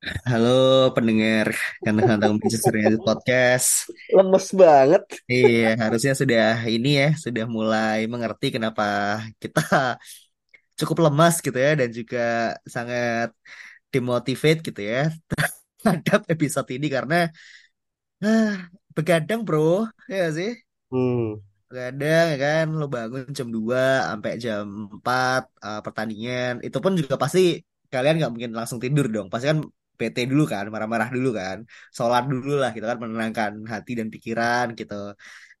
Halo pendengar kantang-kantang Manchester United Podcast. Lemes banget. Iya, harusnya sudah ini ya, sudah mulai mengerti kenapa kita cukup lemas gitu ya dan juga sangat demotivate gitu ya terhadap episode ini karena ah, begadang bro, ya sih? Hmm. Begadang ya kan, lo bangun jam 2 sampai jam 4 uh, pertandingan. Itu pun juga pasti kalian nggak mungkin langsung tidur dong. Pasti kan PT dulu kan, marah-marah dulu kan, sholat dulu lah gitu kan, menenangkan hati dan pikiran gitu.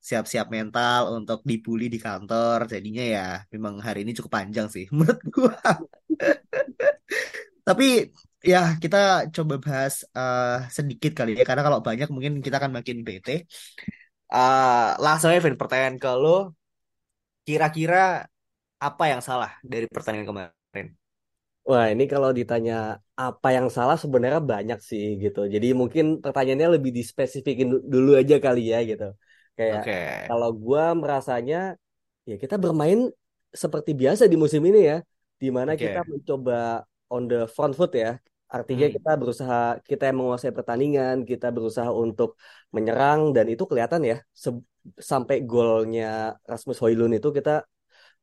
Siap-siap mental untuk dibully di kantor. Jadinya ya memang hari ini cukup panjang sih menurut gua. Tapi ya kita coba bahas uh, sedikit kali ya karena kalau banyak mungkin kita akan makin bete. Uh, langsung aja pertanyaan ke lo, kira-kira apa yang salah dari pertandingan kemarin? Wah, ini kalau ditanya apa yang salah sebenarnya banyak sih gitu. Jadi mungkin pertanyaannya lebih dispesifikin du- dulu aja kali ya gitu. Kayak Oke, kalau gua merasanya ya kita bermain seperti biasa di musim ini ya, di mana kita oke. mencoba on the front foot ya. Artinya Hmm, kita berusaha, kita yang menguasai pertandingan, kita berusaha untuk menyerang dan itu kelihatan ya. Se- sampai golnya Rasmus Højlund itu kita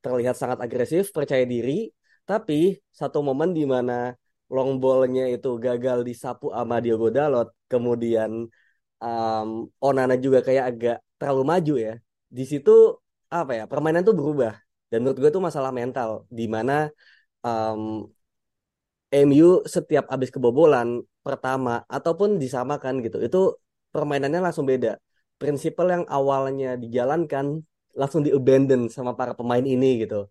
terlihat sangat agresif, percaya diri, tapi satu momen di mana long ball-nya itu gagal disapu sama Diogo Dalot, kemudian um, Onana juga kayak agak terlalu maju ya. Di situ apa ya permainan tuh berubah dan menurut gue itu masalah mental di mana um, MU setiap habis kebobolan pertama ataupun disamakan gitu itu permainannya langsung beda. Prinsipal yang awalnya dijalankan langsung di-abandon sama para pemain ini gitu.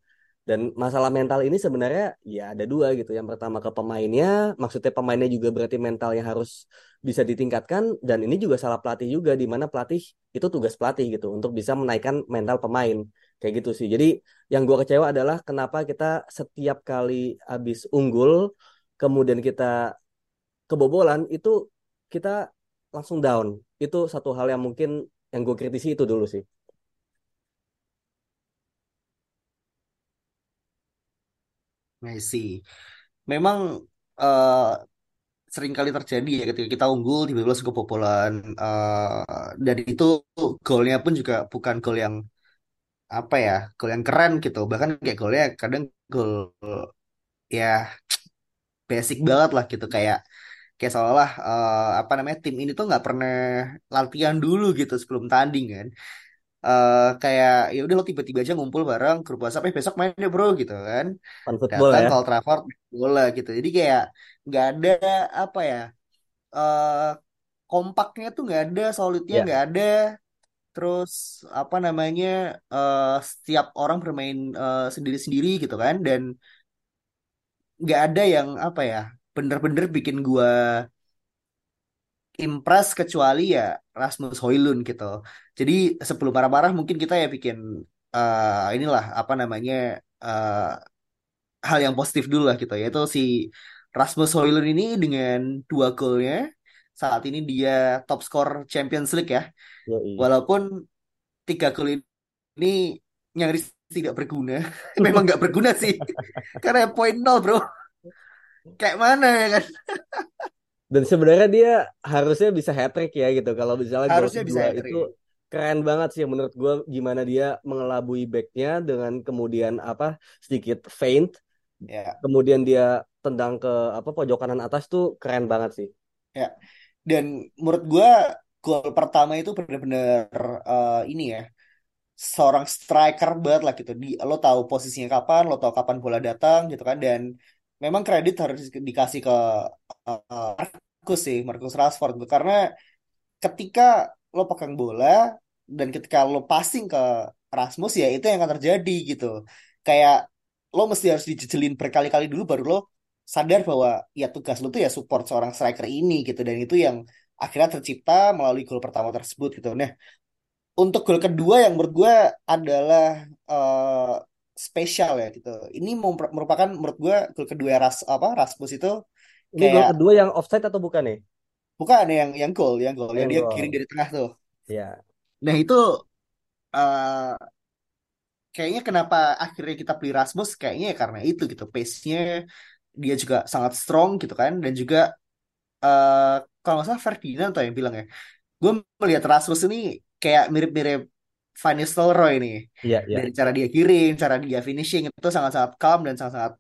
Dan masalah mental ini sebenarnya ya ada dua gitu. Yang pertama ke pemainnya, maksudnya pemainnya juga berarti mentalnya harus bisa ditingkatkan dan ini juga salah pelatih juga di mana pelatih itu tugas pelatih gitu untuk bisa menaikkan mental pemain. Kayak gitu sih. Jadi yang gua kecewa adalah kenapa kita setiap kali habis unggul kemudian kita kebobolan itu kita langsung down. Itu satu hal yang mungkin yang gue kritisi itu dulu sih. I see. Memang eh, sering kali terjadi ya ketika kita unggul tiba-tiba langsung kebobolan. Eh, dan itu golnya pun juga bukan gol yang apa ya, gol yang keren gitu. Bahkan kayak golnya kadang gol ya basic banget lah gitu kayak kayak seolah eh, apa namanya tim ini tuh nggak pernah latihan dulu gitu sebelum tanding kan. Eh kayak ya udah lo tiba-tiba aja ngumpul bareng grup WhatsApp eh besok main deh bro gitu kan. Fun football datang ya. ke Old Trafford bola gitu. Jadi kayak nggak ada apa ya eh kompaknya tuh nggak ada solidnya Ya, nggak ada. Terus apa namanya eh setiap orang bermain eh, sendiri-sendiri gitu kan. Dan nggak ada yang apa ya bener-bener bikin gua impress kecuali ya Rasmus Højlund gitu. Jadi sebelum marah-marah mungkin kita ya bikin eh, inilah apa namanya eh, hal yang positif dulu lah gitu yaitu si Rasmus Højlund ini dengan dua golnya saat ini dia top skor Champions League ya. Walaupun tiga gol ini nyaris tidak berguna. Memang nggak berguna sih karena poin nol bro. Kayak mana ya kan? Dan sebenarnya dia harusnya bisa hat trick ya gitu. Kalau misalnya gol Harusnya bisa kedua itu keren banget sih menurut gue gimana dia mengelabui backnya dengan kemudian apa sedikit feint, Ya, kemudian dia tendang ke apa pojok kanan atas tuh keren banget sih. ya. Dan menurut gua gol pertama itu benar-benar eh, ini ya seorang striker banget lah gitu. Di, lo tahu posisinya kapan, lo tahu kapan bola datang gitu kan. Dan memang kredit harus di- dikasih ke eh, Marcus sih, Marcus Rashford. Karena ketika lo pegang bola dan ketika lo passing ke Rasmus ya itu yang akan terjadi gitu. Kayak lo mesti harus dijejelin berkali-kali dulu baru lo sadar bahwa ya tugas lo tuh ya support seorang striker ini gitu dan itu yang akhirnya tercipta melalui gol pertama tersebut gitu. Nah, untuk gol kedua yang menurut gue adalah uh, spesial ya gitu. Ini merupakan menurut gue gol kedua Ras apa Rasmus itu ini kayak, gol kedua yang offside atau bukan nih? Bukan yang yang gol, yang gol yang, yang dia kiri dari tengah tuh. Iya. Nah, itu uh, kayaknya kenapa akhirnya kita beli Rasmus kayaknya ya karena itu gitu. Pace-nya dia juga sangat strong gitu kan dan juga uh, kalau nggak salah Ferdinand tuh yang bilang ya. Gue melihat Rasmus ini kayak mirip-mirip Van Nistelrooy nih. Iya, iya. Dari cara dia kirim, cara dia finishing itu sangat-sangat calm dan sangat-sangat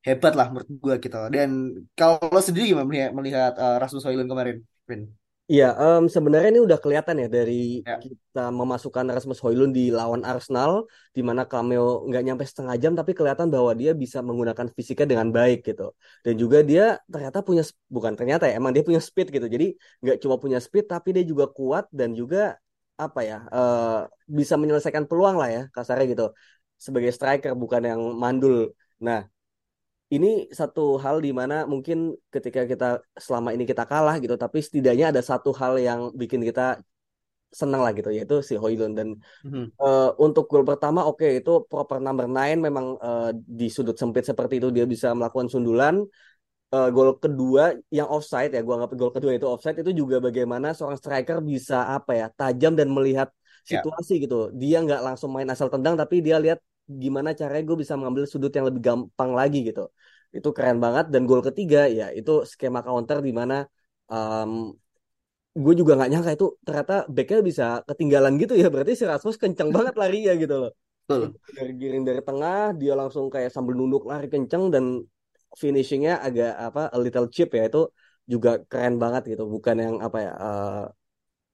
hebat lah menurut gue gitu. Dan kalau sendiri gimana melihat, melihat uh, Rasmus Højlund kemarin, Vin? Iya, um, sebenarnya ini udah kelihatan ya dari ya. kita memasukkan Rasmus Højlund di lawan Arsenal, di mana cameo nggak nyampe setengah jam, tapi kelihatan bahwa dia bisa menggunakan fisiknya dengan baik gitu. Dan juga dia ternyata punya, bukan ternyata ya, emang dia punya speed gitu. Jadi nggak cuma punya speed, tapi dia juga kuat dan juga apa ya, uh, bisa menyelesaikan peluang lah ya, kasarnya gitu. Sebagai striker, bukan yang mandul. Nah, ini satu hal di mana mungkin ketika kita selama ini kita kalah gitu, tapi setidaknya ada satu hal yang bikin kita senang lah gitu, yaitu si Hoylund dan mm-hmm. uh, untuk gol pertama oke okay, itu proper number nine memang uh, di sudut sempit seperti itu dia bisa melakukan sundulan. Uh, gol kedua yang offside ya, gua anggap gol kedua itu offside itu juga bagaimana seorang striker bisa apa ya tajam dan melihat ya. situasi yeah. gitu. Dia nggak langsung main asal tendang, tapi dia lihat gimana caranya gue bisa mengambil sudut yang lebih gampang lagi gitu itu keren banget dan gol ketiga ya itu skema counter di mana um, gue juga nggak nyangka itu ternyata backnya bisa ketinggalan gitu ya berarti si Rasmus kencang banget larinya gitu loh dari giring dari tengah dia langsung kayak sambil nunduk lari kenceng dan finishingnya agak apa a little chip ya itu juga keren banget gitu bukan yang apa ya uh,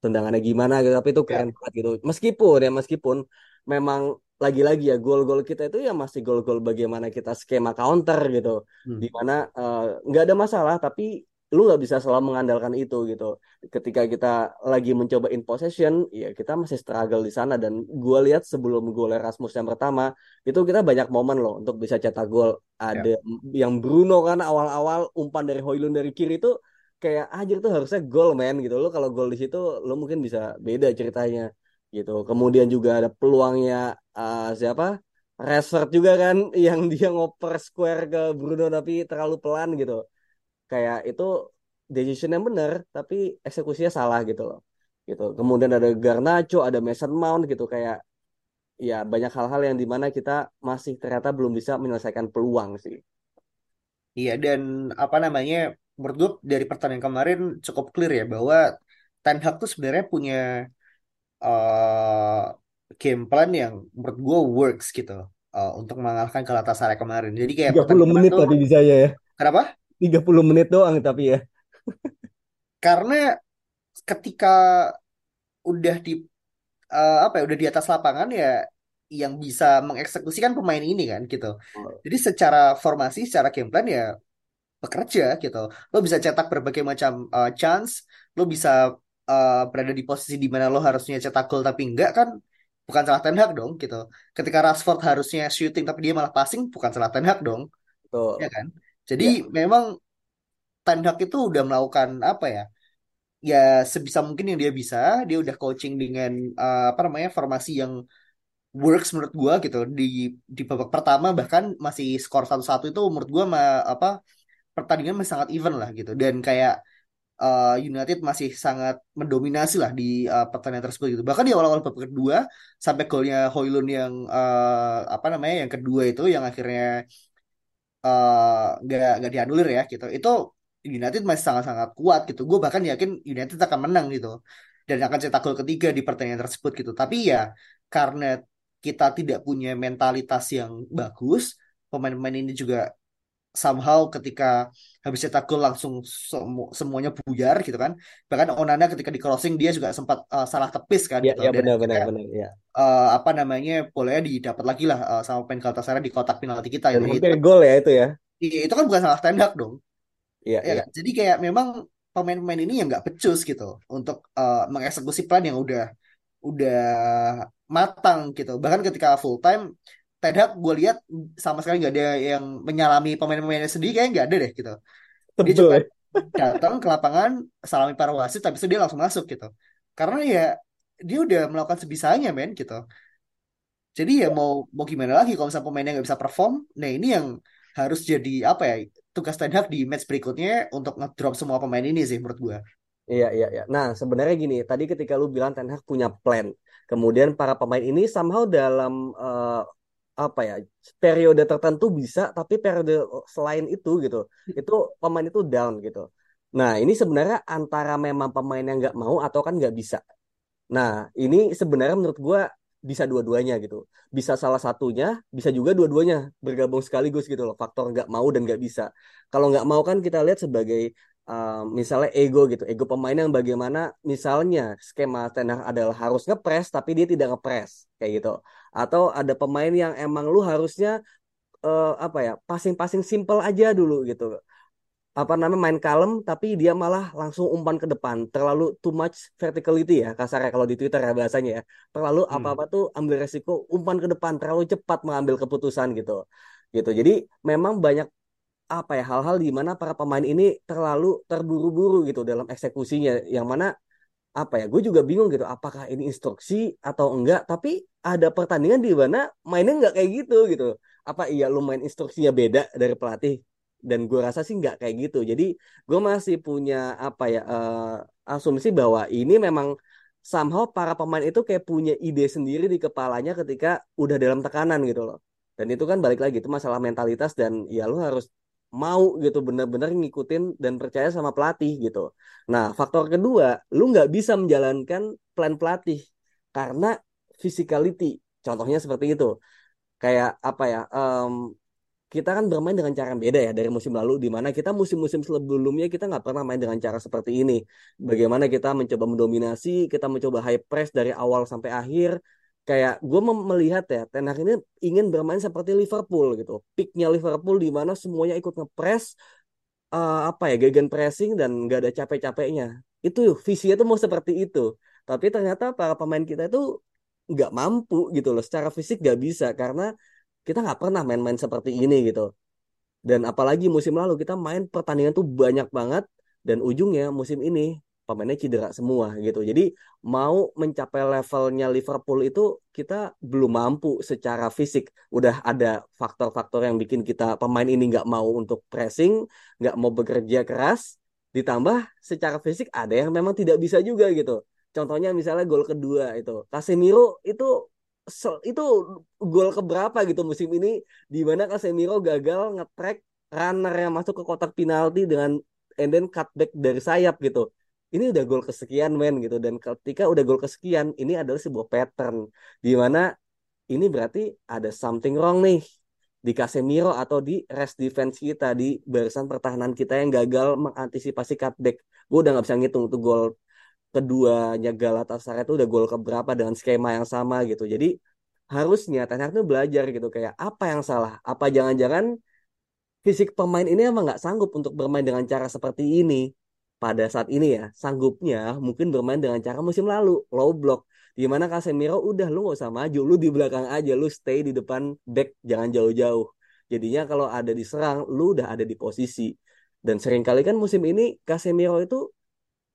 tendangannya gimana gitu tapi itu keren ya. banget gitu meskipun ya meskipun memang lagi-lagi ya gol-gol kita itu ya masih gol-gol bagaimana kita skema counter gitu hmm. di mana eh, nggak uh, ada masalah tapi lu nggak bisa selalu mengandalkan itu gitu ketika kita lagi mencoba in possession ya kita masih struggle di sana dan gue lihat sebelum gol Erasmus yang pertama itu kita banyak momen loh untuk bisa cetak gol ada ya. yang Bruno kan awal-awal umpan dari Hoylund dari kiri itu kayak aja tuh harusnya gol men gitu lo kalau gol di situ lo mungkin bisa beda ceritanya gitu. Kemudian juga ada peluangnya uh, siapa? Rashford juga kan yang dia ngoper square ke Bruno tapi terlalu pelan gitu. Kayak itu decision yang benar tapi eksekusinya salah gitu loh. Gitu. Kemudian ada Garnacho, ada Mason Mount gitu kayak ya banyak hal-hal yang di mana kita masih ternyata belum bisa menyelesaikan peluang sih. Iya dan apa namanya menurut gue dari pertandingan kemarin cukup clear ya bahwa Ten Hag tuh sebenarnya punya uh, game plan yang menurut gue works gitu uh, untuk mengalahkan Galatasaray kemarin. Jadi kayak 30 menit tuh, tapi bisa ya. Kenapa? 30 menit doang tapi ya. Karena ketika udah di uh, apa ya udah di atas lapangan ya yang bisa mengeksekusikan pemain ini kan gitu. Oh. Jadi secara formasi, secara game plan ya bekerja gitu. Lo bisa cetak berbagai macam uh, chance, lo bisa uh, berada di posisi di mana lo harusnya cetak gol tapi enggak kan bukan salah Ten Hag dong gitu. Ketika Rashford harusnya shooting tapi dia malah passing bukan salah Ten Hag dong. Betul. Ya kan? Jadi ya. memang Ten Hag itu udah melakukan apa ya? Ya sebisa mungkin yang dia bisa, dia udah coaching dengan uh, apa namanya formasi yang works menurut gua gitu di di babak pertama bahkan masih skor satu-satu itu menurut gua ma, apa pertandingan masih sangat even lah gitu dan kayak uh, United masih sangat mendominasi lah di uh, pertandingan tersebut gitu. Bahkan di awal-awal babak kedua sampai golnya Hoylund yang uh, apa namanya yang kedua itu yang akhirnya nggak uh, nggak dianulir ya gitu. Itu United masih sangat-sangat kuat gitu. Gue bahkan yakin United akan menang gitu dan akan cetak gol ketiga di pertandingan tersebut gitu. Tapi ya karena kita tidak punya mentalitas yang bagus, pemain-pemain ini juga somehow ketika habis cetak gol langsung semu semuanya buyar gitu kan. Bahkan Onana ketika di crossing dia juga sempat uh, salah tepis kan ya, gitu. Ya, benar, benar, benar, ya. Uh, apa namanya bolanya didapat lagi lah uh, sama pemain Galatasaray di kotak penalti kita Dan itu. gol ya itu ya. Iya, itu kan bukan salah tendak dong. Iya, ya, ya. Kan? Jadi kayak memang pemain-pemain ini yang nggak becus gitu untuk uh, mengeksekusi plan yang udah udah matang gitu. Bahkan ketika full time Ten Hag gue lihat sama sekali nggak ada yang menyalami pemain-pemainnya sendiri kayak nggak ada deh gitu. Dia Tebel cuma ya. datang ke lapangan salami para wasit tapi itu dia langsung masuk gitu. Karena ya dia udah melakukan sebisanya men gitu. Jadi ya mau mau gimana lagi kalau misalnya pemainnya nggak bisa perform? Nah ini yang harus jadi apa ya tugas Ten Hag di match berikutnya untuk ngedrop semua pemain ini sih menurut gue Iya, iya, iya. Nah, sebenarnya gini, tadi ketika lu bilang Ten Hag punya plan, kemudian para pemain ini somehow dalam eh, apa ya periode tertentu bisa, tapi periode selain itu gitu, itu pemain itu down gitu. Nah, ini sebenarnya antara memang pemain yang nggak mau atau kan nggak bisa. Nah, ini sebenarnya menurut gua bisa dua-duanya gitu. Bisa salah satunya, bisa juga dua-duanya bergabung sekaligus gitu loh. Faktor nggak mau dan nggak bisa. Kalau nggak mau kan kita lihat sebagai uh, misalnya ego gitu. Ego pemain yang bagaimana misalnya skema Ten Hag adalah harus ngepres tapi dia tidak ngepres kayak gitu. Atau ada pemain yang emang lu harusnya uh, apa ya passing-passing simple aja dulu gitu. Apa namanya main kalem tapi dia malah langsung umpan ke depan. Terlalu too much verticality ya kasarnya kalau di Twitter ya bahasanya ya. Terlalu hmm. apa-apa tuh ambil resiko umpan ke depan terlalu cepat mengambil keputusan gitu. Gitu. Jadi memang banyak apa ya hal-hal di mana para pemain ini terlalu terburu-buru gitu dalam eksekusinya. Yang mana apa ya gue juga bingung gitu apakah ini instruksi atau enggak tapi ada pertandingan di mana mainnya enggak kayak gitu gitu. Apa iya lu main instruksinya beda dari pelatih? Dan gue rasa sih nggak kayak gitu. Jadi gue masih punya apa ya uh, asumsi bahwa ini memang somehow para pemain itu kayak punya ide sendiri di kepalanya ketika udah dalam tekanan gitu loh. Dan itu kan balik lagi itu masalah mentalitas dan ya lu harus mau gitu bener-bener ngikutin dan percaya sama pelatih gitu nah faktor kedua lu nggak bisa menjalankan plan pelatih karena physicality contohnya seperti itu kayak apa ya um, kita kan bermain dengan cara yang beda ya dari musim lalu di mana kita musim-musim sebelumnya kita nggak pernah main dengan cara seperti ini. Bagaimana kita mencoba mendominasi, kita mencoba high press dari awal sampai akhir. Kayak gue melihat ya, Ten Hag ini ingin bermain seperti Liverpool gitu. Peaknya Liverpool di mana semuanya ikut ngepres, uh, apa ya, gegen pressing dan nggak ada capek-capeknya. Itu visinya tuh mau seperti itu. Tapi ternyata para pemain kita itu nggak mampu gitu loh. Secara fisik nggak bisa karena kita nggak pernah main-main seperti ini gitu. Dan apalagi musim lalu kita main pertandingan tuh banyak banget dan ujungnya musim ini pemainnya cedera semua gitu. Jadi mau mencapai levelnya Liverpool itu kita belum mampu secara fisik. Udah ada faktor-faktor yang bikin kita pemain ini nggak mau untuk pressing, nggak mau bekerja keras. Ditambah secara fisik ada yang memang tidak bisa juga gitu. Contohnya misalnya gol kedua itu. Casemiro itu itu gol keberapa gitu musim ini di mana Casemiro gagal ngetrack runner yang masuk ke kotak penalti dengan and then cutback dari sayap gitu. Ini udah gol kesekian men gitu dan ketika udah gol kesekian ini adalah sebuah pattern di mana ini berarti ada something wrong nih di Casemiro atau di rest defense kita di barisan pertahanan kita yang gagal mengantisipasi cutback. Gue udah nggak bisa ngitung tuh gol keduanya Galatasaray itu udah gol keberapa dengan skema yang sama gitu. Jadi harusnya Ten Hag tuh belajar gitu kayak apa yang salah? Apa jangan-jangan fisik pemain ini emang nggak sanggup untuk bermain dengan cara seperti ini pada saat ini ya sanggupnya mungkin bermain dengan cara musim lalu low block di mana Casemiro udah lu nggak usah maju lu di belakang aja lu stay di depan back jangan jauh-jauh jadinya kalau ada diserang lu udah ada di posisi dan sering kali kan musim ini Casemiro itu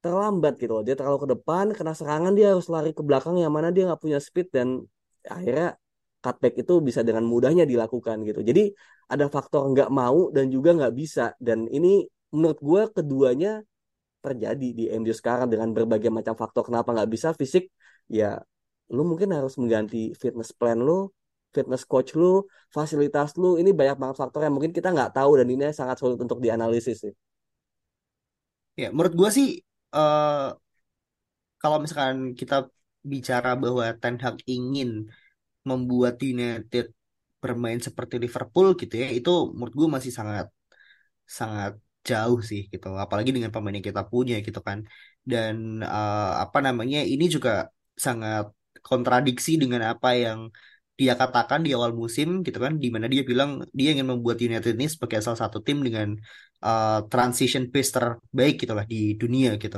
terlambat gitu loh. Dia terlalu ke depan, kena serangan dia harus lari ke belakang yang mana dia nggak punya speed dan akhirnya cutback itu bisa dengan mudahnya dilakukan gitu. Jadi ada faktor nggak mau dan juga nggak bisa dan ini menurut gue keduanya terjadi di MU sekarang dengan berbagai macam faktor. Kenapa nggak bisa? Fisik ya lu mungkin harus mengganti fitness plan lu fitness coach lu fasilitas lu. Ini banyak banget faktor yang mungkin kita nggak tahu dan ini sangat sulit untuk dianalisis sih. Ya menurut gue sih uh, kalau misalkan kita bicara bahwa Ten Hag ingin membuat United bermain seperti Liverpool gitu ya, itu menurut gue masih sangat sangat jauh sih gitu. Apalagi dengan pemain yang kita punya gitu kan. Dan uh, apa namanya ini juga sangat kontradiksi dengan apa yang dia katakan di awal musim gitu kan, di mana dia bilang dia ingin membuat United ini sebagai salah satu tim dengan uh, transition pace terbaik gitu lah di dunia gitu.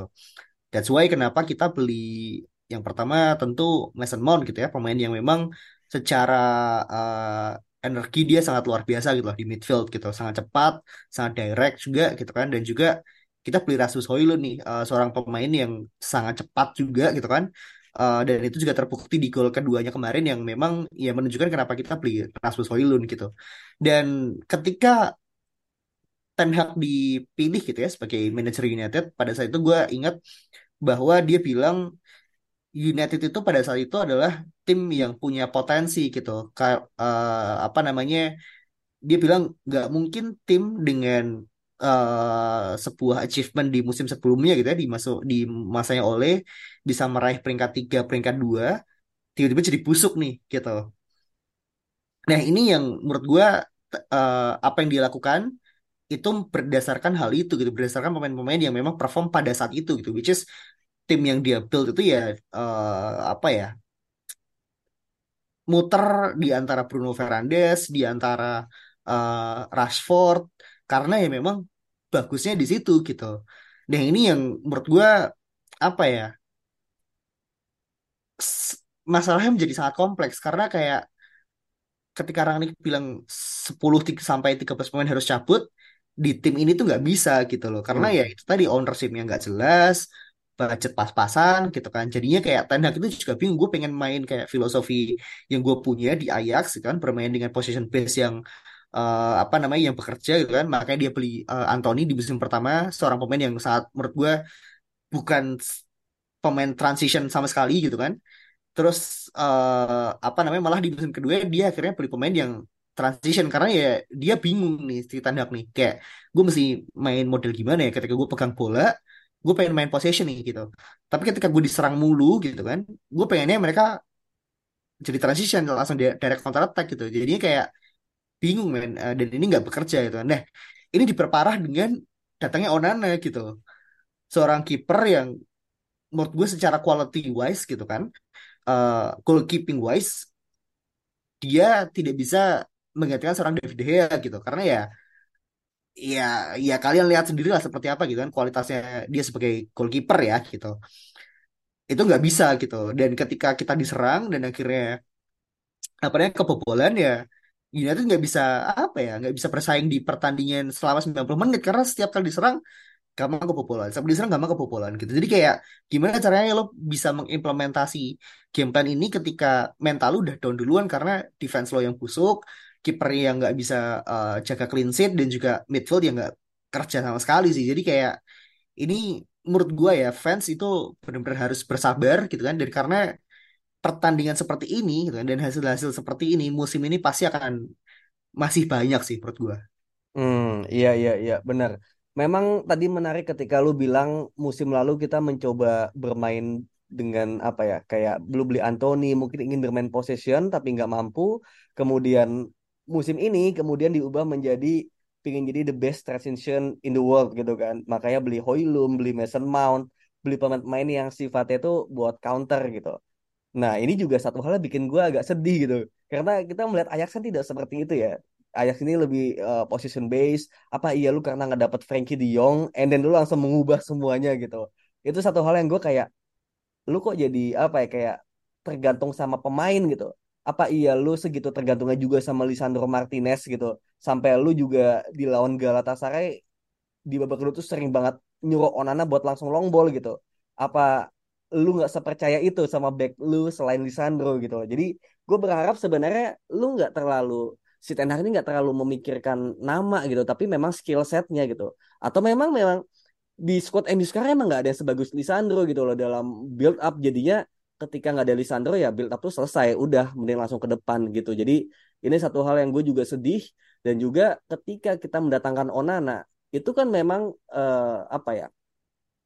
That's why kenapa kita beli yang pertama tentu Mason Mount gitu ya, pemain yang memang secara uh, energi dia sangat luar biasa gitu loh di midfield gitu sangat cepat sangat direct juga gitu kan. Dan juga kita beli Rasmus Højlund nih uh, seorang pemain yang sangat cepat juga gitu kan. Uh, dan itu juga terbukti di gol keduanya kemarin yang memang ya menunjukkan kenapa kita beli Rasmus Højlund gitu. Dan ketika Ten Hag dipilih gitu ya sebagai manajer United pada saat itu gue ingat bahwa dia bilang United itu pada saat itu adalah tim yang punya potensi gitu. Kayak uh, apa namanya? Dia bilang nggak mungkin tim dengan uh, sebuah achievement di musim sebelumnya gitu ya di masuk di masanya oleh bisa meraih peringkat tiga, peringkat dua, tiba-tiba jadi busuk nih gitu. Nah ini yang menurut gue uh, apa yang dia lakukan itu berdasarkan hal itu gitu, berdasarkan pemain-pemain yang memang perform pada saat itu gitu, which is tim yang dia build itu ya uh, apa ya muter di antara Bruno Fernandes, di antara uh, Rashford, karena ya memang bagusnya di situ gitu. Dan ini yang menurut gue apa ya masalahnya menjadi sangat kompleks karena kayak ketika Rangnick bilang 10 sampai 13 pemain harus cabut di tim ini tuh nggak bisa gitu loh karena hmm. ya itu tadi ownershipnya nggak jelas budget pas-pasan gitu kan. Jadinya kayak Ten Hag itu juga bingung. Gue pengen main kayak filosofi yang gue punya di Ajax gitu kan bermain dengan position base yang uh, apa namanya yang bekerja gitu kan. Makanya dia beli uh, Anthony di musim pertama seorang pemain yang saat menurut gue bukan pemain transition sama sekali gitu kan. Terus uh, apa namanya malah di musim kedua dia akhirnya beli pemain yang transition. Karena ya dia bingung nih si Tandak nih kayak gue mesti main model gimana ya ketika gue pegang bola gue pengen main possession nih gitu. Tapi ketika gue diserang mulu gitu kan gue pengennya mereka jadi transition langsung direct counter attack gitu. Jadinya kayak bingung men uh, dan ini nggak bekerja gitu nah ini diperparah dengan datangnya Onana gitu. Seorang kiper yang menurut gue secara quality wise gitu kan uh, goalkeeping wise dia tidak bisa menggantikan seorang David De Gea gitu. Karena ya ya ya kalian lihat sendiri lah seperti apa gitu kan kualitasnya dia sebagai goalkeeper ya gitu. Itu nggak bisa gitu. Dan ketika kita diserang dan akhirnya apa namanya kebobolan ya United nggak bisa apa ya nggak bisa bersaing di pertandingan selama 90 menit karena setiap kali diserang gampang kebobolan. Sampai diserang gampang kebobolan gitu. Jadi kayak gimana caranya lo bisa mengimplementasi game plan ini ketika mental lo udah down duluan karena defense lo yang busuk kiper yang nggak bisa uh, jaga clean sheet dan juga midfield yang nggak kerja sama sekali sih. Jadi kayak ini menurut gue ya fans itu benar-benar harus bersabar gitu kan. Dan karena pertandingan seperti ini gitu kan, dan hasil-hasil seperti ini musim ini pasti akan masih banyak sih menurut gue. Hmm, iya iya iya benar. Memang tadi menarik ketika lu bilang musim lalu kita mencoba bermain dengan apa ya kayak belum beli Anthony mungkin ingin bermain possession tapi nggak mampu kemudian musim ini kemudian diubah menjadi pingin jadi the best transition in the world gitu kan. Makanya beli Hoylum, beli Mason Mount, beli pemain-pemain yang sifatnya itu buat counter gitu. Nah ini juga satu hal yang bikin gue agak sedih gitu. Karena kita melihat Ajax kan tidak seperti itu ya. Ajax ini lebih uh, position base. Apa iya lu karena nggak dapet Frankie De Jong, and then lu langsung mengubah semuanya gitu. Itu satu hal yang gue kayak, lu kok jadi apa ya kayak tergantung sama pemain gitu apa iya lu segitu tergantungnya juga sama Lisandro Martinez gitu. Sampai lu juga di lawan Galatasaray di babak kedua tuh sering banget nyuruh Onana buat langsung long ball gitu. Apa lu nggak sepercaya itu sama back lu selain Lisandro gitu jadi gue berharap sebenarnya lu nggak terlalu si Ten Hag ini nggak terlalu memikirkan nama gitu tapi memang skill setnya gitu. Atau memang memang di squad MU sekarang emang nggak ada yang sebagus Lisandro gitu loh dalam build up. Jadinya ketika nggak ada Lisandro ya build up tuh selesai udah mending langsung ke depan gitu. Jadi ini satu hal yang gue juga sedih. Dan juga ketika kita mendatangkan Onana itu kan memang uh, apa ya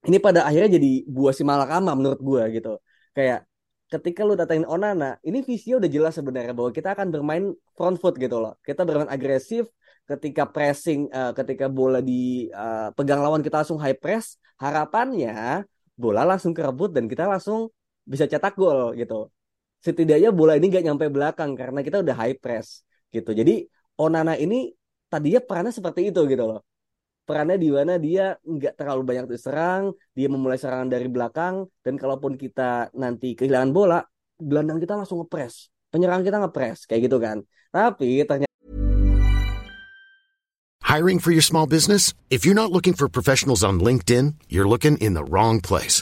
ini pada akhirnya jadi buah si malakama menurut gue gitu. Kayak ketika lu datangin Onana ini visinya udah jelas sebenarnya bahwa kita akan bermain front foot gitu loh. Kita bermain agresif ketika pressing uh, ketika bola di uh, pegang lawan kita langsung high press harapannya bola langsung kerebut dan kita langsung bisa cetak gol gitu. Setidaknya bola ini gak nyampe belakang karena kita udah high press gitu. Jadi Onana ini tadinya perannya seperti itu gitu loh. Perannya di mana dia nggak terlalu banyak diserang, dia memulai serangan dari belakang dan kalaupun kita nanti kehilangan bola, gelandang kita langsung ngepres penyerang kita ngepres kayak gitu kan. Tapi ternyata Hiring for your small business? If you're not looking for professionals on LinkedIn, you're looking in the wrong place.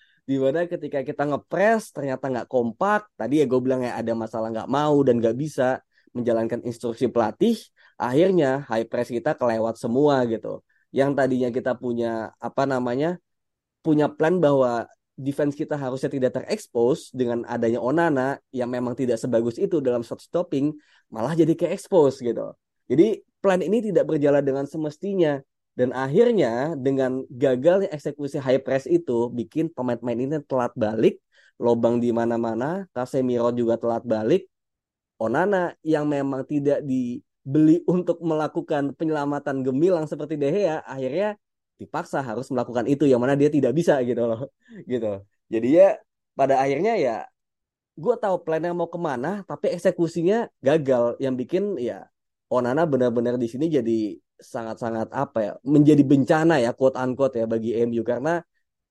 Di mana ketika kita ngepres ternyata nggak kompak. Tadi ya gue bilang ya ada masalah nggak mau dan nggak bisa menjalankan instruksi pelatih. Akhirnya high press kita kelewat semua gitu. Yang tadinya kita punya apa namanya punya plan bahwa defense kita harusnya tidak terekspos dengan adanya Onana yang memang tidak sebagus itu dalam shot stopping malah jadi ke expose gitu. Jadi plan ini tidak berjalan dengan semestinya dan akhirnya dengan gagalnya eksekusi high press itu bikin pemain-pemain ini telat balik, lobang di mana-mana, Casemiro juga telat balik. Onana yang memang tidak dibeli untuk melakukan penyelamatan gemilang seperti De Gea akhirnya dipaksa harus melakukan itu yang mana dia tidak bisa gitu loh gitu jadi ya pada akhirnya ya gue tahu plannya mau ke mana tapi eksekusinya gagal yang bikin ya Onana benar-benar di sini jadi sangat-sangat apa ya menjadi bencana ya quote unquote ya bagi MU karena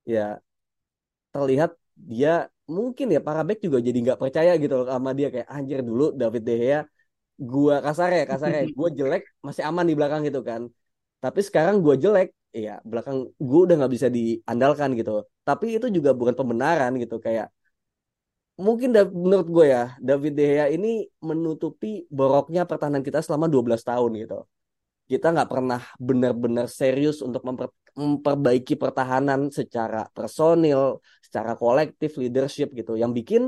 ya terlihat dia mungkin ya para back juga jadi nggak percaya gitu loh sama dia. Kayak anjir dulu David De Gea gua kasar ya kasar ya. Gue jelek masih aman di belakang gitu kan. Tapi sekarang gue jelek iya belakang gue udah nggak bisa diandalkan gitu. Tapi itu juga bukan pembenaran gitu. Kayak mungkin menurut gue ya David De Gea ini menutupi boroknya pertahanan kita selama 12 tahun gitu kita nggak pernah benar-benar serius untuk memper, memperbaiki pertahanan secara personil secara kolektif leadership gitu yang bikin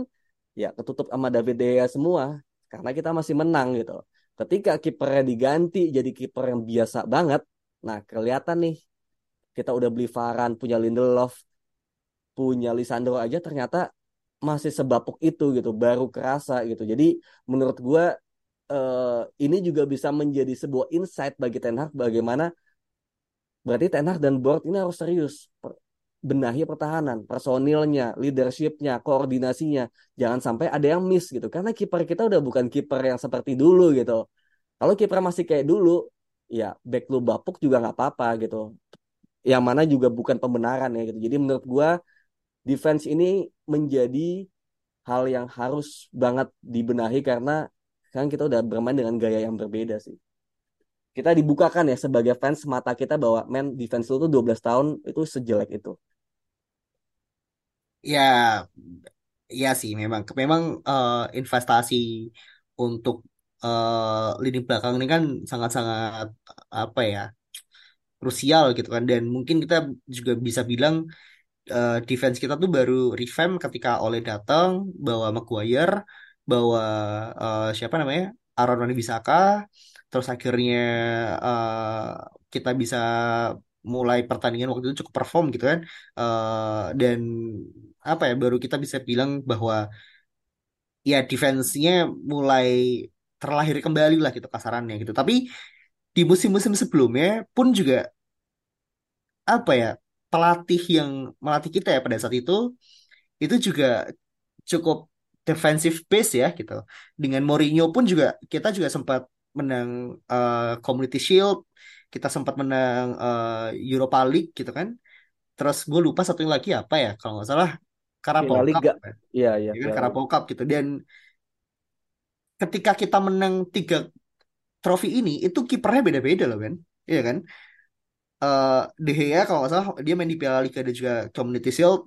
ya ketutup sama David De Gea semua karena kita masih menang gitu ketika kipernya diganti jadi kiper yang biasa banget nah kelihatan nih kita udah beli Varan, punya Lindelof, punya Lisandro aja ternyata masih sebapuk itu gitu, baru kerasa gitu. Jadi menurut gue uh, ini juga bisa menjadi sebuah insight bagi Ten Hag bagaimana berarti Ten Hag dan board ini harus serius benahi pertahanan, personilnya, leadershipnya, koordinasinya. Jangan sampai ada yang miss gitu. Karena kiper kita udah bukan kiper yang seperti dulu gitu. Kalau kiper masih kayak dulu, ya back lu bapuk juga nggak apa-apa gitu yang mana juga bukan pembenaran ya gitu. Jadi menurut gua defense ini menjadi hal yang harus banget dibenahi karena sekarang kita udah bermain dengan gaya yang berbeda sih. Kita dibukakan ya sebagai fans mata kita bahwa men defense lu tuh 12 tahun itu sejelek itu. Ya, ya sih memang memang uh, investasi untuk uh, lini belakang ini kan sangat-sangat apa ya krusial gitu kan dan mungkin kita juga bisa bilang uh, defense kita tuh baru revamp ketika oleh datang bawa Maguire bawa uh, siapa namanya Aaron Wan-Bissaka terus akhirnya uh, kita bisa mulai pertandingan waktu itu cukup perform gitu kan. Uh, dan apa ya baru kita bisa bilang bahwa ya defense-nya mulai terlahir kembali lah gitu kasarannya gitu. Tapi di musim-musim sebelumnya pun juga apa ya pelatih yang melatih kita ya pada saat itu itu juga cukup defensive base ya gitu. Dengan Mourinho pun juga kita juga sempat menang uh, Community Shield, kita sempat menang uh, Europa League gitu kan. Terus gue lupa satu lagi apa ya kalau nggak salah Carabao Cup. Kan? Iya iya. Ya kan Carabao Cup gitu dan ketika kita menang tiga trofi ini itu kipernya beda-beda loh kan iya kan uh, De Gea kalau nggak salah dia main di Piala Liga dan juga Community Shield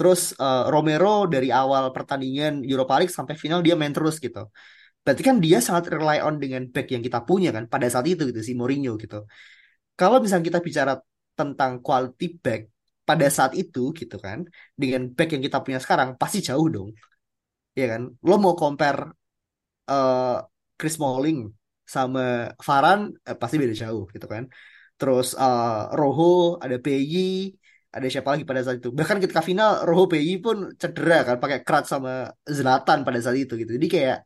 terus uh, Romero dari awal pertandingan Europa League sampai final dia main terus gitu Berarti kan dia sangat rely on dengan back yang kita punya kan pada saat itu gitu si Mourinho gitu. Kalau misalnya kita bicara tentang quality back pada saat itu gitu kan dengan back yang kita punya sekarang pasti jauh dong. Ya kan? Lo mau compare uh, Chris Smalling sama Varane eh, pasti beda jauh gitu kan. Terus uh, Rojo, ada PJ, ada siapa lagi pada saat itu. Bahkan ketika final Rojo PJ pun cedera kan pakai krat sama Zlatan pada saat itu gitu. Jadi kayak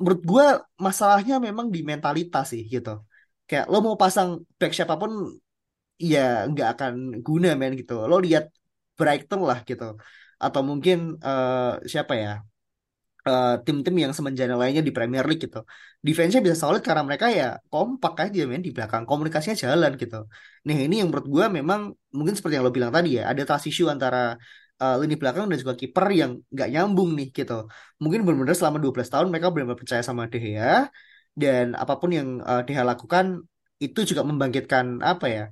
menurut gue masalahnya memang di mentalitas sih gitu. Kayak lo mau pasang back siapa pun ya nggak akan guna men gitu. Lo lihat Brighton lah gitu. Atau mungkin uh, siapa ya? Uh, tim-tim yang semenjana lainnya di Premier League gitu. Defense-nya bisa solid karena mereka ya kompak aja men di belakang. Komunikasinya jalan gitu. Nah ini yang menurut gue memang mungkin seperti yang lo bilang tadi ya. Ada trust issue antara uh, lini belakang dan juga kiper yang nggak nyambung nih gitu. Mungkin benar-benar selama 12 tahun mereka benar-benar percaya sama De Gea. Dan apa pun yang uh, De Gea lakukan itu juga membangkitkan apa ya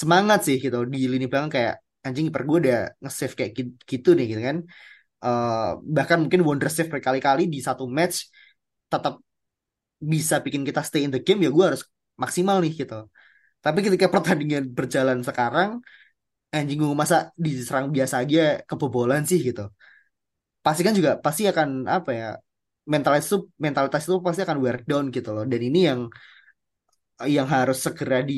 semangat sih gitu di lini belakang kayak anjing kiper gue udah nge-save kayak gitu nih gitu kan uh, bahkan mungkin wonder save berkali-kali di satu match tetap bisa bikin kita stay in the game ya gue harus maksimal nih gitu. Tapi ketika pertandingan berjalan sekarang anjing gue masa diserang biasa aja kebobolan sih gitu. Pasti kan juga pasti akan apa ya mentalitas itu mentalitas itu pasti akan wear down gitu loh. Dan ini yang yang harus segera di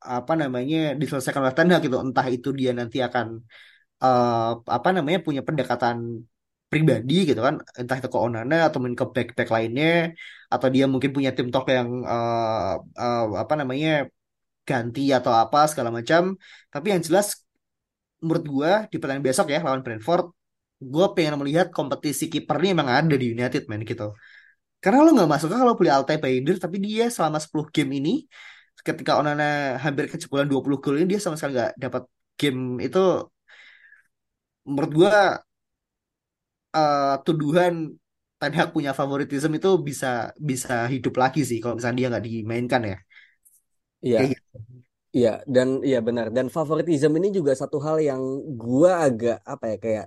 apa namanya diselesaikan oleh Ten gitu. Entah itu dia nanti akan uh, apa namanya punya pendekatan pribadi gitu kan. Entah itu ke Onana atau mungkin ke back-back lainnya atau dia mungkin punya tim talk yang uh, uh, apa namanya ganti atau apa segala macam. Tapi yang jelas menurut gue di pertandingan besok ya lawan Brentford gue pengen melihat kompetisi kiper ini emang ada di United man gitu. Karena lo nggak masuk kalau beli Altay Bayindir tapi dia selama 10 game ini ketika Onana hampir kejebolan 20 gol ini dia sama sekali nggak dapat game itu menurut gue uh, tuduhan Ten Hag punya favoritisme itu bisa bisa hidup lagi sih kalau misalnya dia nggak dimainkan ya. Iya. gitu. Iya dan iya benar dan favoritisme ini juga satu hal yang gue agak apa ya kayak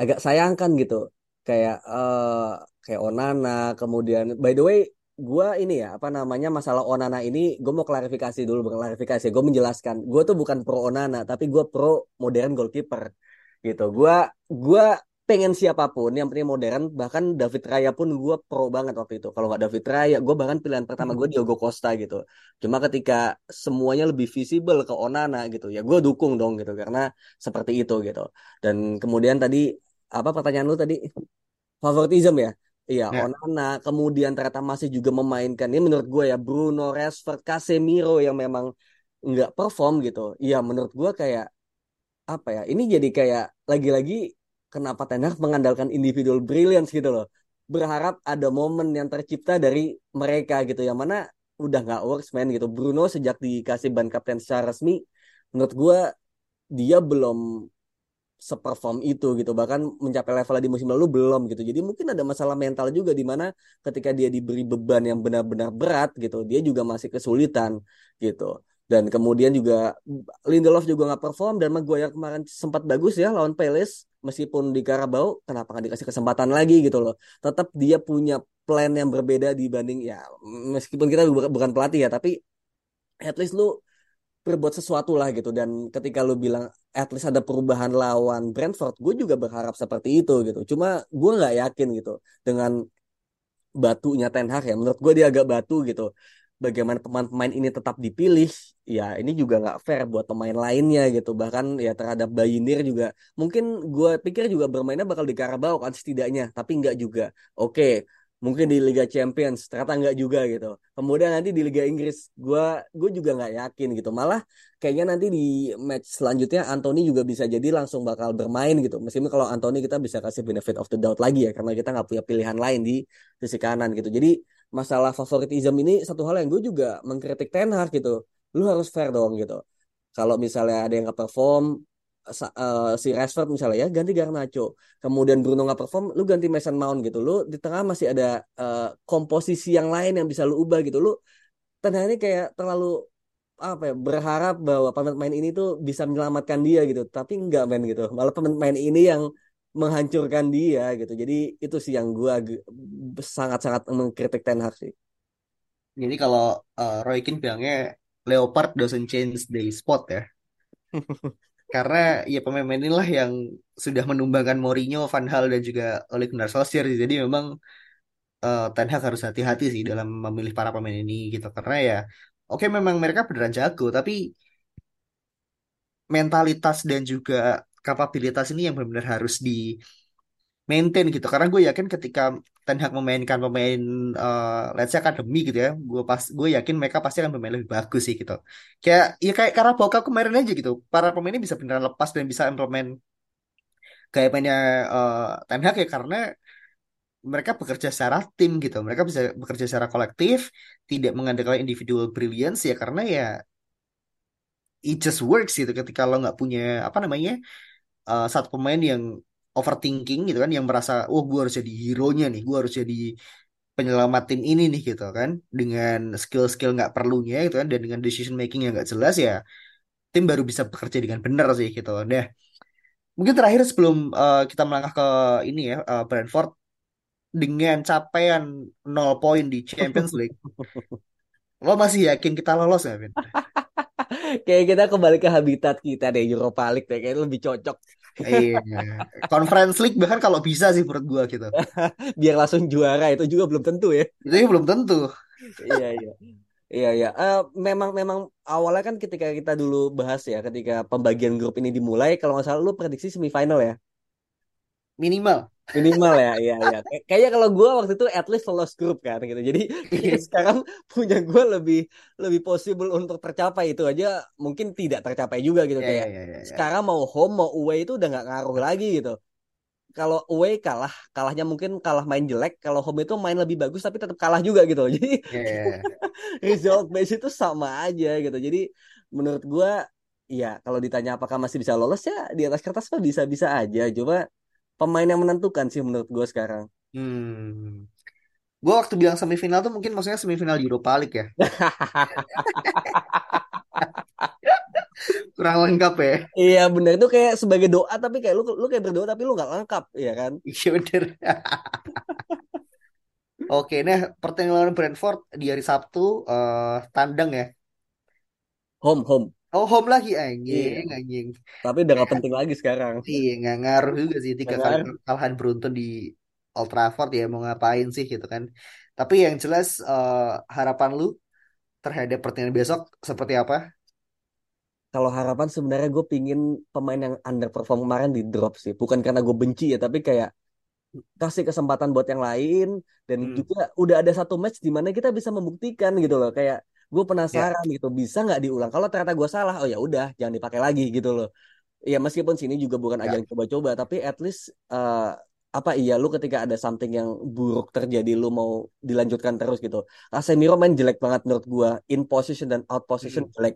agak sayangkan gitu kayak uh, kayak Onana kemudian by the way gue ini ya apa namanya masalah Onana ini gue mau klarifikasi dulu klarifikasi gue menjelaskan gue tuh bukan pro Onana tapi gue pro modern goalkeeper gitu. Gue gue pengen siapa pun yang penting modern bahkan David Raya pun gue pro banget waktu itu. Kalau nggak David Raya gue bahkan pilihan pertama gue Diogo Costa gitu. Cuma ketika semuanya lebih visible ke Onana gitu ya gue dukung dong gitu karena seperti itu gitu. Dan kemudian tadi apa pertanyaan lu tadi? Favoritism ya? Iya, ya. Onana kemudian ternyata masih juga memainkan ini menurut gue ya Bruno Rashford, Casemiro yang memang nggak perform gitu. Iya, menurut gue kayak apa ya ini jadi kayak lagi-lagi kenapa Ten mengandalkan individual brilliance gitu loh. Berharap ada momen yang tercipta dari mereka gitu yang mana udah nggak works man gitu. Bruno sejak dikasih ban kapten secara resmi menurut gue dia belum seperform itu gitu. Bahkan mencapai level di musim lalu belum gitu. Jadi mungkin ada masalah mental juga di mana ketika dia diberi beban yang benar-benar berat gitu dia juga masih kesulitan gitu dan kemudian juga Lindelof juga nggak perform dan Maguire kemarin sempat bagus ya lawan Palace meskipun di Carabao kenapa nggak dikasih kesempatan lagi gitu loh. Tetap dia punya plan yang berbeda dibanding ya meskipun kita bukan pelatih ya tapi at least lu berbuat sesuatu lah gitu. Dan ketika lu bilang at least ada perubahan lawan Brentford gue juga berharap seperti itu gitu. Cuma gue nggak yakin gitu dengan batunya Ten Hag ya. Menurut gue dia agak batu gitu bagaimana pemain-pemain ini tetap dipilih ya ini juga nggak fair buat pemain lainnya gitu. Bahkan ya terhadap Bayindir juga mungkin gue pikir juga bermainnya bakal di Carabao kan setidaknya tapi nggak juga. Oke mungkin di Liga Champions ternyata nggak juga gitu. Kemudian nanti di Liga Inggris gue gue juga nggak yakin gitu. Malah kayaknya nanti di match selanjutnya Anthony juga bisa jadi langsung bakal bermain gitu. Meskipun kalau Anthony kita bisa kasih benefit of the doubt lagi ya karena kita nggak punya pilihan lain di sisi kanan gitu. Jadi masalah favoritism ini satu hal yang gue juga mengkritik Ten Hag gitu. Lu harus fair dong gitu. Kalau misalnya ada yang nggak perform, uh, si Rashford misalnya ya ganti Garnacho. Kemudian Bruno nggak perform, lu ganti Mason Mount gitu. Lu di tengah masih ada uh, komposisi yang lain yang bisa lu ubah gitu. Lu Ten Hag ini kayak terlalu apa ya berharap bahwa pemain-pemain ini tuh bisa menyelamatkan dia gitu. Tapi enggak men gitu. Malah pemain ini yang menghancurkan dia gitu. Jadi itu sih yang gue sangat-sangat mengkritik Ten Hag sih. Jadi kalau uh, Roy Keane bilangnya Leopard doesn't change the spot ya. Karena ya pemain-pemain inilah yang sudah menumbangkan Mourinho, Van Hal dan juga Ole Gunnar Solskjaer. Jadi memang uh, Ten Hag harus hati-hati sih dalam memilih para pemain ini gitu. Karena ya oke okay, memang mereka beneran jago, tapi mentalitas dan juga kapabilitas ini yang benar-benar harus di maintain gitu. Karena gue yakin ketika Ten Hag memainkan pemain uh, let's say akademi gitu ya gue pas gue yakin mereka pasti akan bermain lebih bagus sih gitu. Kayak ya kayak karena Boca kemarin aja gitu. Para pemainnya bisa beneran lepas dan bisa implement kayak mainnya uh, Ten Hag ya karena mereka bekerja secara tim gitu. Mereka bisa bekerja secara kolektif tidak mengandalkan individual brilliance ya karena ya it just works gitu ketika lo nggak punya apa namanya uh, satu pemain yang overthinking gitu kan yang merasa oh gue harus jadi hero nya nih gue harus jadi penyelamat tim ini nih gitu kan. Dengan skill-skill nggak perlunya gitu kan dan dengan decision making yang nggak jelas ya tim baru bisa bekerja dengan benar sih gitu. Deh mungkin terakhir sebelum uh, kita melangkah ke ini ya uh, Brentford dengan capaian 0 poin di Champions League lo masih yakin kita lolos ya Vin? kayak kita kembali ke habitat kita deh Europa League deh kayak lebih cocok iya. Conference League bahkan kalau bisa sih menurut gua gitu. Biar langsung juara itu juga belum tentu ya. Itu juga belum tentu. Iya iya. Iya iya, uh, memang memang awalnya kan ketika kita dulu bahas ya, ketika pembagian grup ini dimulai, kalau nggak salah lu prediksi semifinal ya? Minimal minimal ya iya iya. Kayaknya kalau gue waktu itu at least lolos grup kan gitu. Jadi sekarang punya gue lebih lebih possible untuk tercapai. Itu aja mungkin tidak tercapai juga gitu yeah, kayak yeah, yeah, yeah. sekarang mau home mau away itu udah nggak ngaruh lagi gitu. Kalau away kalah kalahnya mungkin kalah main jelek. Kalau home itu main lebih bagus tapi tetap kalah juga gitu. Jadi yeah. result base itu sama aja gitu. Jadi menurut gue ya kalau ditanya apakah masih bisa lolos ya di atas kertas mah bisa bisa aja. Coba pemain yang menentukan sih menurut gue sekarang. Hmm. Gue waktu bilang semifinal tuh mungkin maksudnya semifinal Europa League ya. Kurang lengkap ya. Iya bener itu kayak sebagai doa tapi kayak lu lu kayak berdoa tapi lu nggak lengkap ya kan. Iya bener. Oke, nah pertandingan Brentford di hari Sabtu uh, tandang ya. Home home. Oh home lagi anjing iya. anjing. Tapi udah gak penting lagi sekarang. Iya nggak ngaruh juga sih tiga kali kekalahan beruntun di Old Trafford ya mau ngapain sih gitu kan. Tapi yang jelas uh, harapan lu terhadap pertandingan besok seperti apa? Kalau harapan sebenarnya gue pingin pemain yang underperform kemarin di drop sih. Bukan karena gue benci ya, tapi kayak kasih kesempatan buat yang lain dan hmm. juga udah ada satu match di mana kita bisa membuktikan gitu loh kayak gue penasaran yeah. gitu bisa nggak diulang? Kalau ternyata gue salah oh ya udah jangan dipakai lagi gitu loh. Ya meskipun sini juga bukan yeah. ajang coba-coba tapi at least uh, apa iya lu ketika ada something yang buruk terjadi lu mau dilanjutkan terus gitu. Casemiro main jelek banget menurut gue in position dan out position mm. jelek.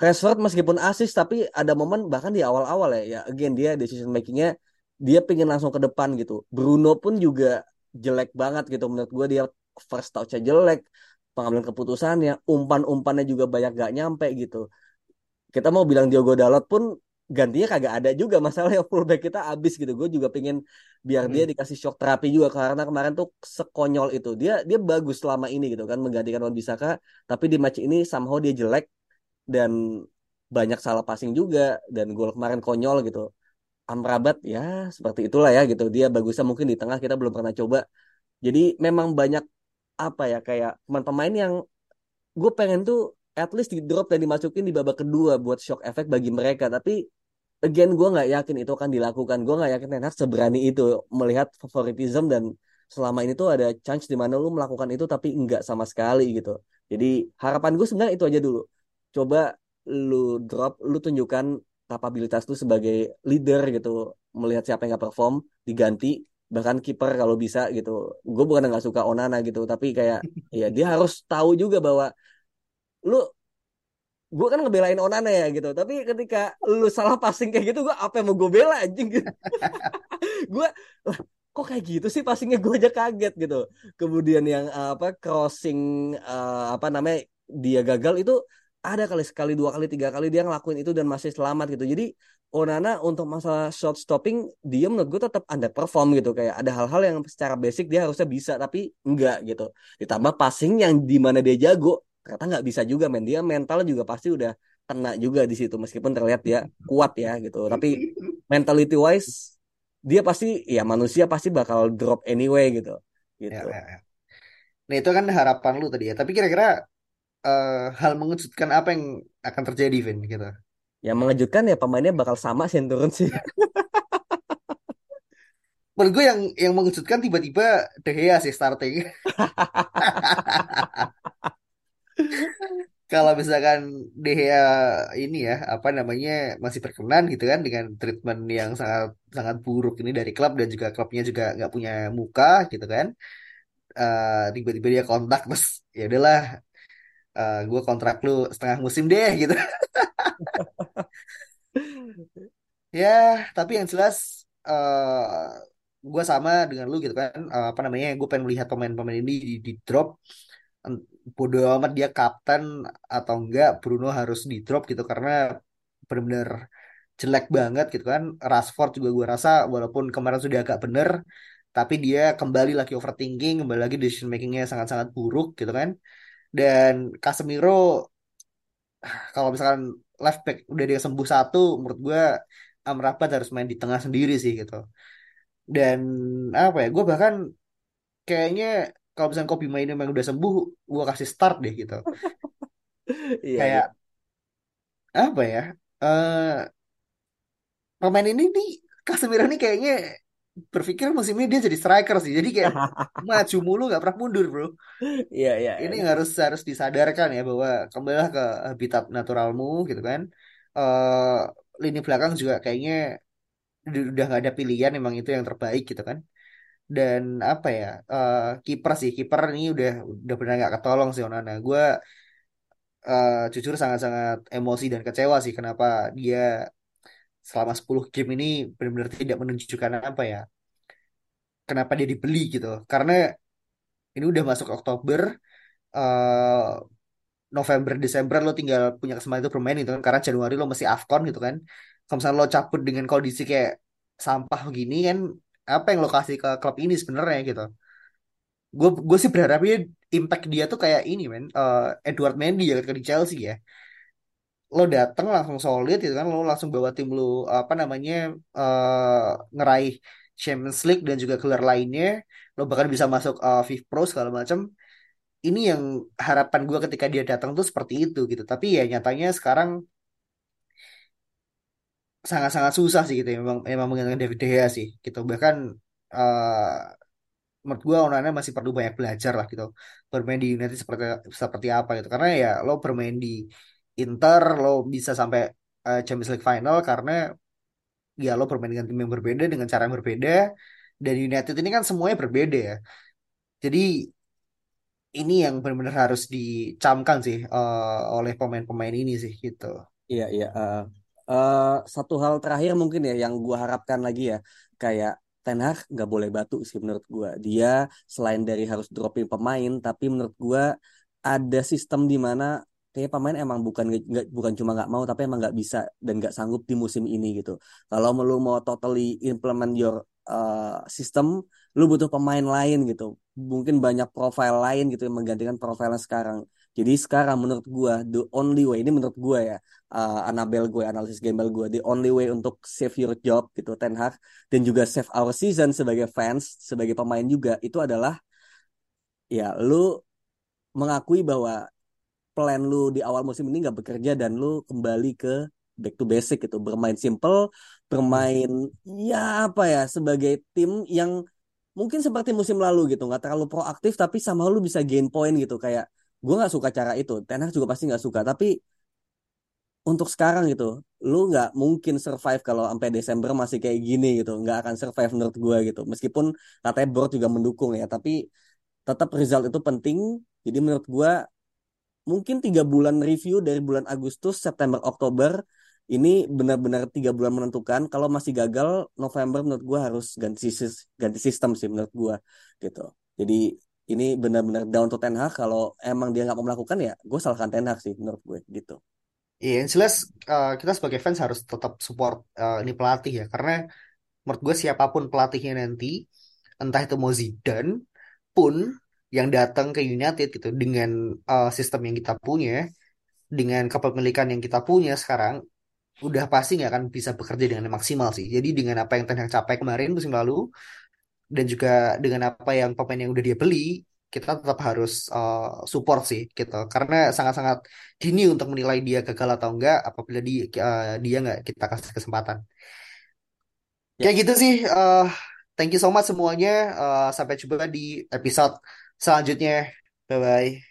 Rashford meskipun asis tapi ada momen bahkan di awal-awal ya ya again dia decision makingnya dia pengen langsung ke depan gitu. Bruno pun juga jelek banget gitu menurut gue dia first touch jelek pengambilan keputusannya, umpan-umpannya juga banyak gak nyampe gitu. Kita mau bilang Diogo Dalot pun gantinya kagak ada juga masalahnya fullback kita habis gitu. Gue juga pengen biar hmm. dia dikasih shock terapi juga karena kemarin tuh sekonyol itu. Dia dia bagus selama ini gitu kan menggantikan Wan Bisaka, tapi di match ini somehow dia jelek dan banyak salah passing juga dan gol kemarin konyol gitu. Amrabat ya seperti itulah ya gitu. Dia bagusnya mungkin di tengah kita belum pernah coba. Jadi memang banyak apa ya kayak pemain-pemain yang gue pengen tuh at least di drop dan dimasukin di babak kedua buat shock effect bagi mereka. Tapi again gue nggak yakin itu akan dilakukan. Gue nggak yakin Ten Hag seberani itu melihat favoritism dan selama ini tuh ada chance di mana lu melakukan itu tapi enggak sama sekali gitu. Jadi harapan gue sebenarnya itu aja dulu. Coba lu drop lu tunjukkan kapabilitas lu sebagai leader gitu melihat siapa yang nggak perform diganti bahkan kiper kalau bisa gitu. Gue bukan nggak suka Onana gitu tapi kayak ya dia harus tahu juga bahwa lu gue kan ngebelain Onana ya gitu. Tapi ketika lu salah passing kayak gitu gue apa yang mau gue bela anjing? Gitu gue kok kayak gitu sih passingnya? Gue aja kaget gitu. Kemudian yang apa crossing uh, apa namanya dia gagal itu ada kali sekali dua kali tiga kali dia ngelakuin itu dan masih selamat gitu. Jadi Onana untuk masalah shot stopping dia menurut gue tetap underperform gitu. Kayak ada hal-hal yang secara basic dia harusnya bisa tapi enggak gitu. Ditambah passing yang di mana dia jago ternyata nggak bisa juga men. Dia mental juga pasti udah kena juga di situ meskipun terlihat dia kuat ya gitu. Tapi mentality wise dia pasti ya manusia pasti bakal drop anyway gitu. Gitu. Ya, ya, ya. Nah itu kan harapan lu tadi ya. Tapi kira-kira eh, hal mengejutkan apa yang akan terjadi, Vin? Gitu. yang mengejutkan ya pemainnya bakal sama sih yang turun sih Menurut gue yang yang mengejutkan tiba-tiba De Gea sih starting. Kalau misalkan De Gea ini ya apa namanya masih berkenan gitu kan dengan treatment yang sangat sangat buruk ini dari klub dan juga klubnya juga nggak punya muka gitu kan. Eh, tiba-tiba dia kontak terus ya udahlah gue kontrak lu setengah musim deh gitu. Ya, tapi yang jelas eh gue sama dengan lu gitu kan. Eh, apa namanya? Gue pengen melihat pemain-pemain ini di, di drop. Bodo amat dia kapten atau enggak, Bruno harus di drop gitu karena benar-benar jelek banget gitu kan. Rashford juga gue rasa walaupun kemarin sudah agak bener, tapi dia kembali lagi overthinking, kembali lagi decision makingnya sangat-sangat buruk gitu kan. Dan Casemiro kalau misalkan left back udah dia sembuh satu, menurut gue Amrabat harus main di tengah sendiri sih gitu. Dan apa ya, gue bahkan kayaknya kalau misalkan Kobe Mainu memang udah sembuh, gue kasih start deh gitu. iya iya Kayak apa ya, eh pemain ini nih Casemiro nih kayaknya berpikir musim ini dia jadi striker sih. Jadi kayak maju mulu nggak pernah mundur bro. iya iya Ini yang harus harus disadarkan ya bahwa kembalilah ke habitat naturalmu gitu kan. eh lini belakang juga kayaknya udah nggak ada pilihan emang itu yang terbaik gitu kan dan apa ya eh kiper sih kiper ini udah udah benar nggak ketolong sih Onana gue eh, jujur sangat-sangat emosi dan kecewa sih kenapa dia selama 10 game ini benar-benar tidak menunjukkan apa ya kenapa dia dibeli gitu. Karena ini udah masuk Oktober eh November Desember lo tinggal punya kesempatan itu bermain gitu kan. Karena Januari lo masih AFCON gitu kan. Kalau misalnya lo cabut dengan kondisi kayak sampah gini kan apa yang lo kasih ke klub ini sebenarnya gitu. Gue gue sih berharapnya impact dia tuh kayak ini men eh, Edward Mendy ya ketika di Chelsea ya lo dateng langsung solid gitu kan lo langsung bawa tim lo apa namanya eh, ngeraih Champions League dan juga gelar lainnya lo bahkan bisa masuk eh, FIF Pro segala macam ini yang harapan gue ketika dia datang tuh seperti itu gitu. Tapi ya nyatanya sekarang sangat-sangat susah sih gitu ya. memang memang menggunakan David De Gea sih gitu. Bahkan eh menurut gue Onana masih perlu banyak belajar lah gitu bermain di United seperti seperti apa gitu. Karena ya lo bermain di Inter lo bisa sampai eh, Champions League final karena ya lo bermain dengan tim yang berbeda dengan cara yang berbeda dan United ini kan semuanya berbeda ya jadi ini yang benar-benar harus dicamkan sih eh, oleh pemain-pemain ini sih gitu Iya, iya. eh eh, satu hal terakhir mungkin ya yang gua harapkan lagi ya, kayak Ten Hag nggak boleh batu sih menurut gua. Dia selain dari harus dropping pemain, tapi menurut gua ada sistem di mana kayak pemain emang bukan nggak bukan cuma nggak mau, tapi emang nggak bisa dan nggak sanggup di musim ini gitu. Kalau lu mau totally implement your eh, sistem, lu butuh pemain lain gitu. Mungkin banyak profile lain gitu yang menggantikan profilnya sekarang. Jadi sekarang menurut gua the only way ini menurut gua ya uh, Annabelle gue, analisis gembel gue, the only way untuk save your job gitu Ten Hag dan juga save our season sebagai fans, sebagai pemain juga itu adalah ya lu mengakui bahwa plan lu di awal musim ini nggak bekerja dan lu kembali ke back to basic gitu, bermain simple, bermain ya apa ya sebagai tim yang mungkin seperti musim lalu gitu, nggak terlalu proaktif tapi sama lu bisa gain point gitu. Kayak gue nggak suka cara itu, Ten juga pasti nggak suka. Tapi untuk sekarang gitu, lu nggak mungkin survive kalau sampai Desember masih kayak gini gitu, nggak akan survive menurut gue gitu. Meskipun katanya board juga mendukung ya, tapi tetap result itu penting. Jadi menurut gue mungkin tiga bulan review dari bulan Agustus, September, Oktober ini benar-benar tiga bulan menentukan. Kalau masih gagal November menurut gue harus ganti ganti sistem sih menurut gue gitu. Jadi ini benar-benar down to Ten Hag kalau emang dia nggak mau melakukan ya gue salahkan Ten Hag sih menurut gue gitu Iya, yang jelas uh, kita sebagai fans harus tetap support uh, ini pelatih ya, karena menurut gue siapa pun pelatihnya nanti, entah itu mau Zidane pun yang datang ke United gitu dengan uh, sistem yang kita punya, dengan kepemilikan yang kita punya sekarang, udah pasti nggak akan bisa bekerja dengan maksimal sih. Jadi dengan apa yang Ten Hag capai kemarin musim lalu, dan juga dengan apa yang pemain yang udah dia beli, kita tetap harus uh, support sih gitu karena sangat-sangat dini untuk menilai dia gagal atau enggak apabila dia uh, dia nggak kita kasih kesempatan Ya. kayak gitu sih uh, thank you so much semuanya Uh, sampai jumpa di episode selanjutnya bye bye